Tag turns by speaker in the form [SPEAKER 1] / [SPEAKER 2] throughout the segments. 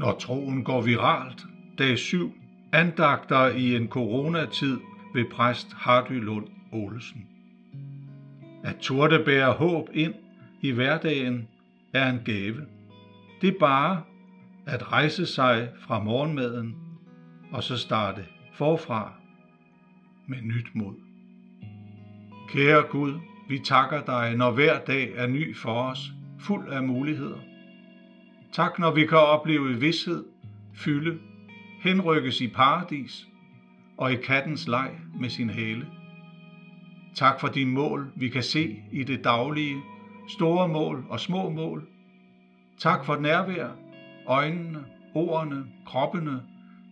[SPEAKER 1] Når troen går viralt, dag 7, andagter i en coronatid ved præst Hardy Lund Olsen. At turde bære håb ind i hverdagen er en gave. Det er bare at rejse sig fra morgenmaden og så starte forfra med nyt mod. Kære Gud, vi takker dig, når hver dag er ny for os, fuld af muligheder. Tak, når vi kan opleve vidshed, fylde, henrykkes i paradis og i kattens leg med sin hale. Tak for de mål, vi kan se i det daglige, store mål og små mål. Tak for nærvær, øjnene, ordene, kroppene,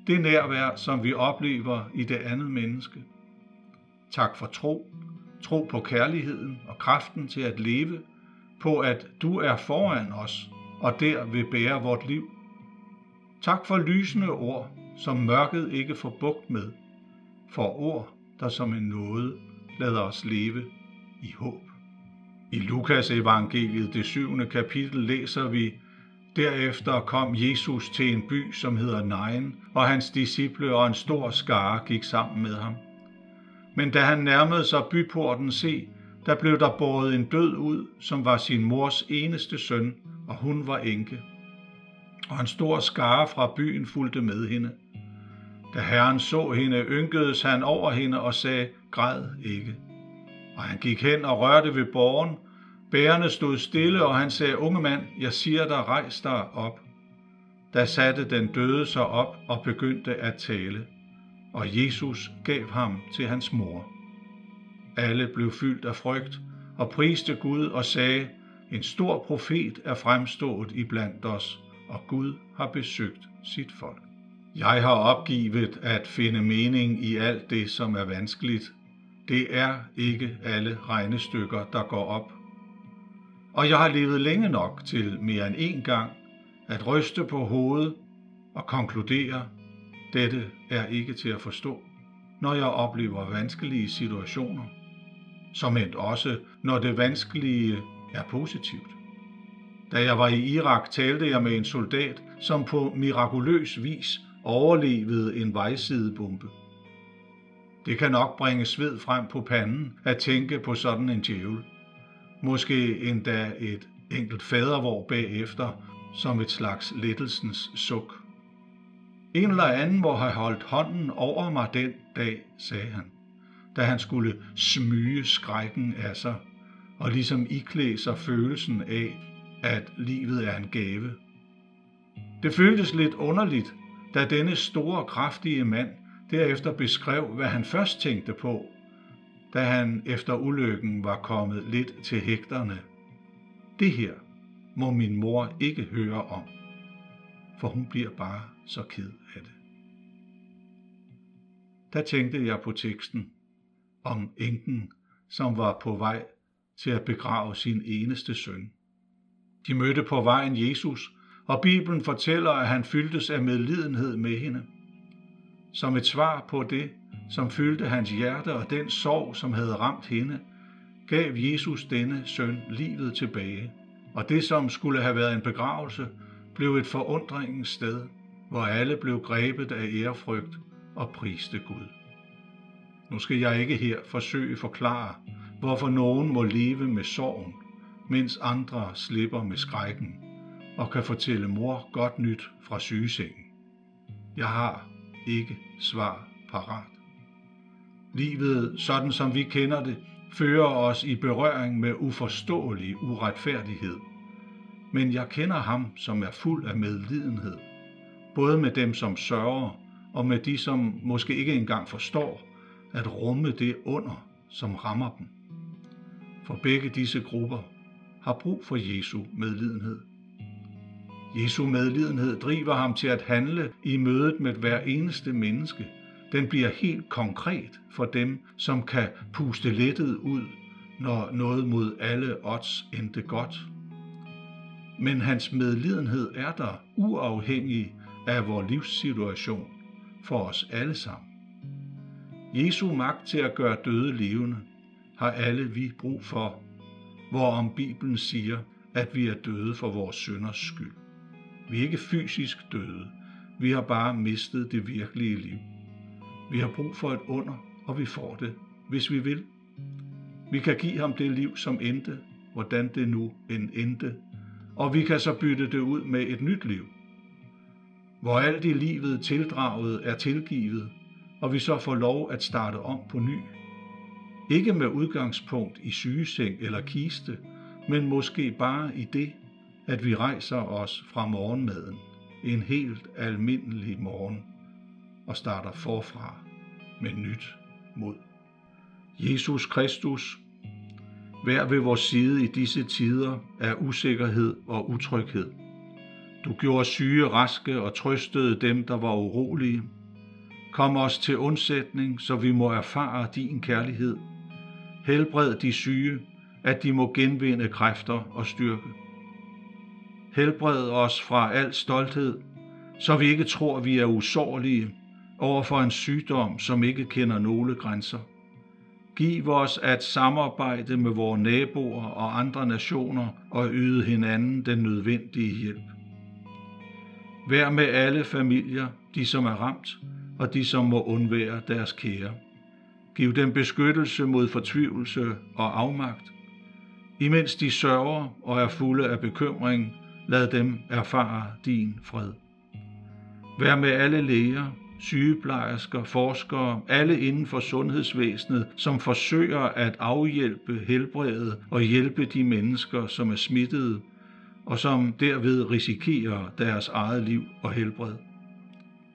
[SPEAKER 1] det nærvær, som vi oplever i det andet menneske. Tak for tro, tro på kærligheden og kraften til at leve, på at du er foran os og der vil bære vort liv. Tak for lysende ord, som mørket ikke får bugt med, for ord, der som en nåde lader os leve i håb. I Lukas evangeliet, det syvende kapitel, læser vi, Derefter kom Jesus til en by, som hedder Nain, og hans disciple og en stor skare gik sammen med ham. Men da han nærmede sig byporten, se, der blev der båret en død ud, som var sin mors eneste søn, og hun var enke. Og en stor skare fra byen fulgte med hende. Da Herren så hende, ynkedes han over hende og sagde, græd ikke. Og han gik hen og rørte ved borgen. Bærerne stod stille, og han sagde, unge mand, jeg siger dig, rejs dig op. Da satte den døde sig op og begyndte at tale, og Jesus gav ham til hans mor. Alle blev fyldt af frygt og priste Gud og sagde, en stor profet er fremstået i blandt os, og Gud har besøgt sit folk. Jeg har opgivet at finde mening i alt det, som er vanskeligt. Det er ikke alle regnestykker, der går op. Og jeg har levet længe nok til mere end en gang at ryste på hovedet og konkludere, dette er ikke til at forstå, når jeg oplever vanskelige situationer, som end også, når det vanskelige er positivt. Da jeg var i Irak, talte jeg med en soldat, som på mirakuløs vis overlevede en vejsidebombe. Det kan nok bringe sved frem på panden at tænke på sådan en djævel. Måske endda et enkelt fadervor bagefter, som et slags lettelsens suk. En eller anden må have holdt hånden over mig den dag, sagde han, da han skulle smyge skrækken af sig og ligesom iklæde sig følelsen af, at livet er en gave. Det føltes lidt underligt, da denne store, kraftige mand derefter beskrev, hvad han først tænkte på, da han efter ulykken var kommet lidt til hægterne. Det her må min mor ikke høre om, for hun bliver bare så ked af det. Der tænkte jeg på teksten om enken, som var på vej til at begrave sin eneste søn. De mødte på vejen Jesus, og Bibelen fortæller, at han fyldtes af medlidenhed med hende. Som et svar på det, som fyldte hans hjerte og den sorg, som havde ramt hende, gav Jesus denne søn livet tilbage, og det, som skulle have været en begravelse, blev et forundringens sted, hvor alle blev grebet af ærefrygt og priste Gud. Nu skal jeg ikke her forsøge at forklare, hvorfor nogen må leve med sorgen, mens andre slipper med skrækken og kan fortælle mor godt nyt fra sygesengen. Jeg har ikke svar parat. Livet, sådan som vi kender det, fører os i berøring med uforståelig uretfærdighed. Men jeg kender ham, som er fuld af medlidenhed, både med dem, som sørger, og med de, som måske ikke engang forstår at rumme det under, som rammer dem. For begge disse grupper har brug for Jesu medlidenhed. Jesu medlidenhed driver ham til at handle i mødet med hver eneste menneske. Den bliver helt konkret for dem, som kan puste lettet ud, når noget mod alle odds endte godt. Men hans medlidenhed er der uafhængig af vores livssituation for os alle sammen. Jesu magt til at gøre døde levende har alle vi brug for, hvorom Bibelen siger, at vi er døde for vores synders skyld. Vi er ikke fysisk døde. Vi har bare mistet det virkelige liv. Vi har brug for et under, og vi får det, hvis vi vil. Vi kan give ham det liv, som endte, hvordan det nu end endte, og vi kan så bytte det ud med et nyt liv, hvor alt i livet tildraget er tilgivet, og vi så får lov at starte om på ny. Ikke med udgangspunkt i sygeseng eller kiste, men måske bare i det, at vi rejser os fra morgenmaden, en helt almindelig morgen, og starter forfra med nyt mod. Jesus Kristus, vær ved vores side i disse tider af usikkerhed og utryghed. Du gjorde syge raske og trøstede dem, der var urolige. Kom os til undsætning, så vi må erfare din kærlighed. Helbred de syge, at de må genvinde kræfter og styrke. Helbred os fra al stolthed, så vi ikke tror, vi er usårlige over for en sygdom, som ikke kender nogle grænser. Giv os at samarbejde med vores naboer og andre nationer og yde hinanden den nødvendige hjælp. Vær med alle familier, de som er ramt, og de som må undvære deres kære. Giv dem beskyttelse mod fortvivlelse og afmagt. Imens de sørger og er fulde af bekymring, lad dem erfare din fred. Vær med alle læger, sygeplejersker, forskere, alle inden for sundhedsvæsenet, som forsøger at afhjælpe, helbrede og hjælpe de mennesker, som er smittede, og som derved risikerer deres eget liv og helbred.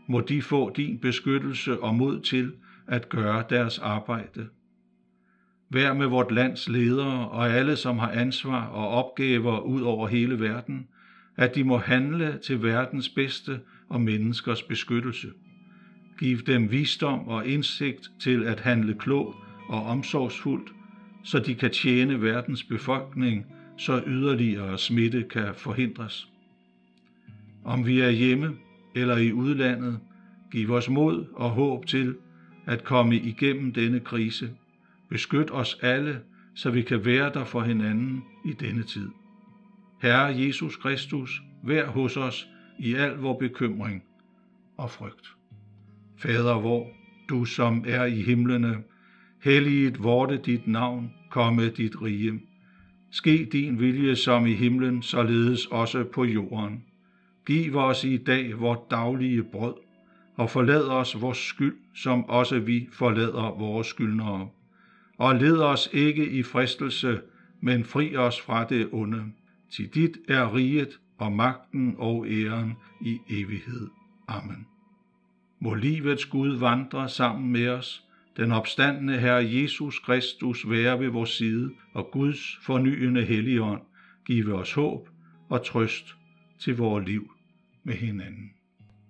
[SPEAKER 1] Må de få din beskyttelse og mod til at gøre deres arbejde. Vær med vort lands ledere og alle, som har ansvar og opgaver ud over hele verden, at de må handle til verdens bedste og menneskers beskyttelse. Giv dem visdom og indsigt til at handle klogt og omsorgsfuldt, så de kan tjene verdens befolkning, så yderligere smitte kan forhindres. Om vi er hjemme eller i udlandet, giv os mod og håb til at komme igennem denne krise. Beskyt os alle, så vi kan være der for hinanden i denne tid. Herre Jesus Kristus, vær hos os i al vor bekymring og frygt. Fader vor, du som er i himlene, helliget vorte dit navn, komme dit rige. Ske din vilje som i himlen, således også på jorden. Giv os i dag vort daglige brød, og forlad os vores skyld, som også vi forlader vores skyldnere. Og led os ikke i fristelse, men fri os fra det onde. Til dit er riget og magten og æren i evighed. Amen. Må livets Gud vandre sammen med os, den opstandende Herre Jesus Kristus være ved vores side, og Guds fornyende helligånd give os håb og trøst til vores liv med hinanden.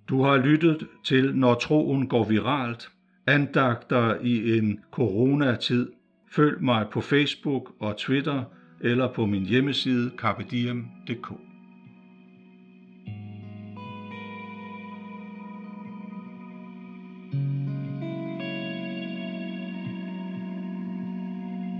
[SPEAKER 1] Du har lyttet til Når troen går viralt, andagter i en coronatid. Følg mig på Facebook og Twitter eller på min hjemmeside carpediem.dk.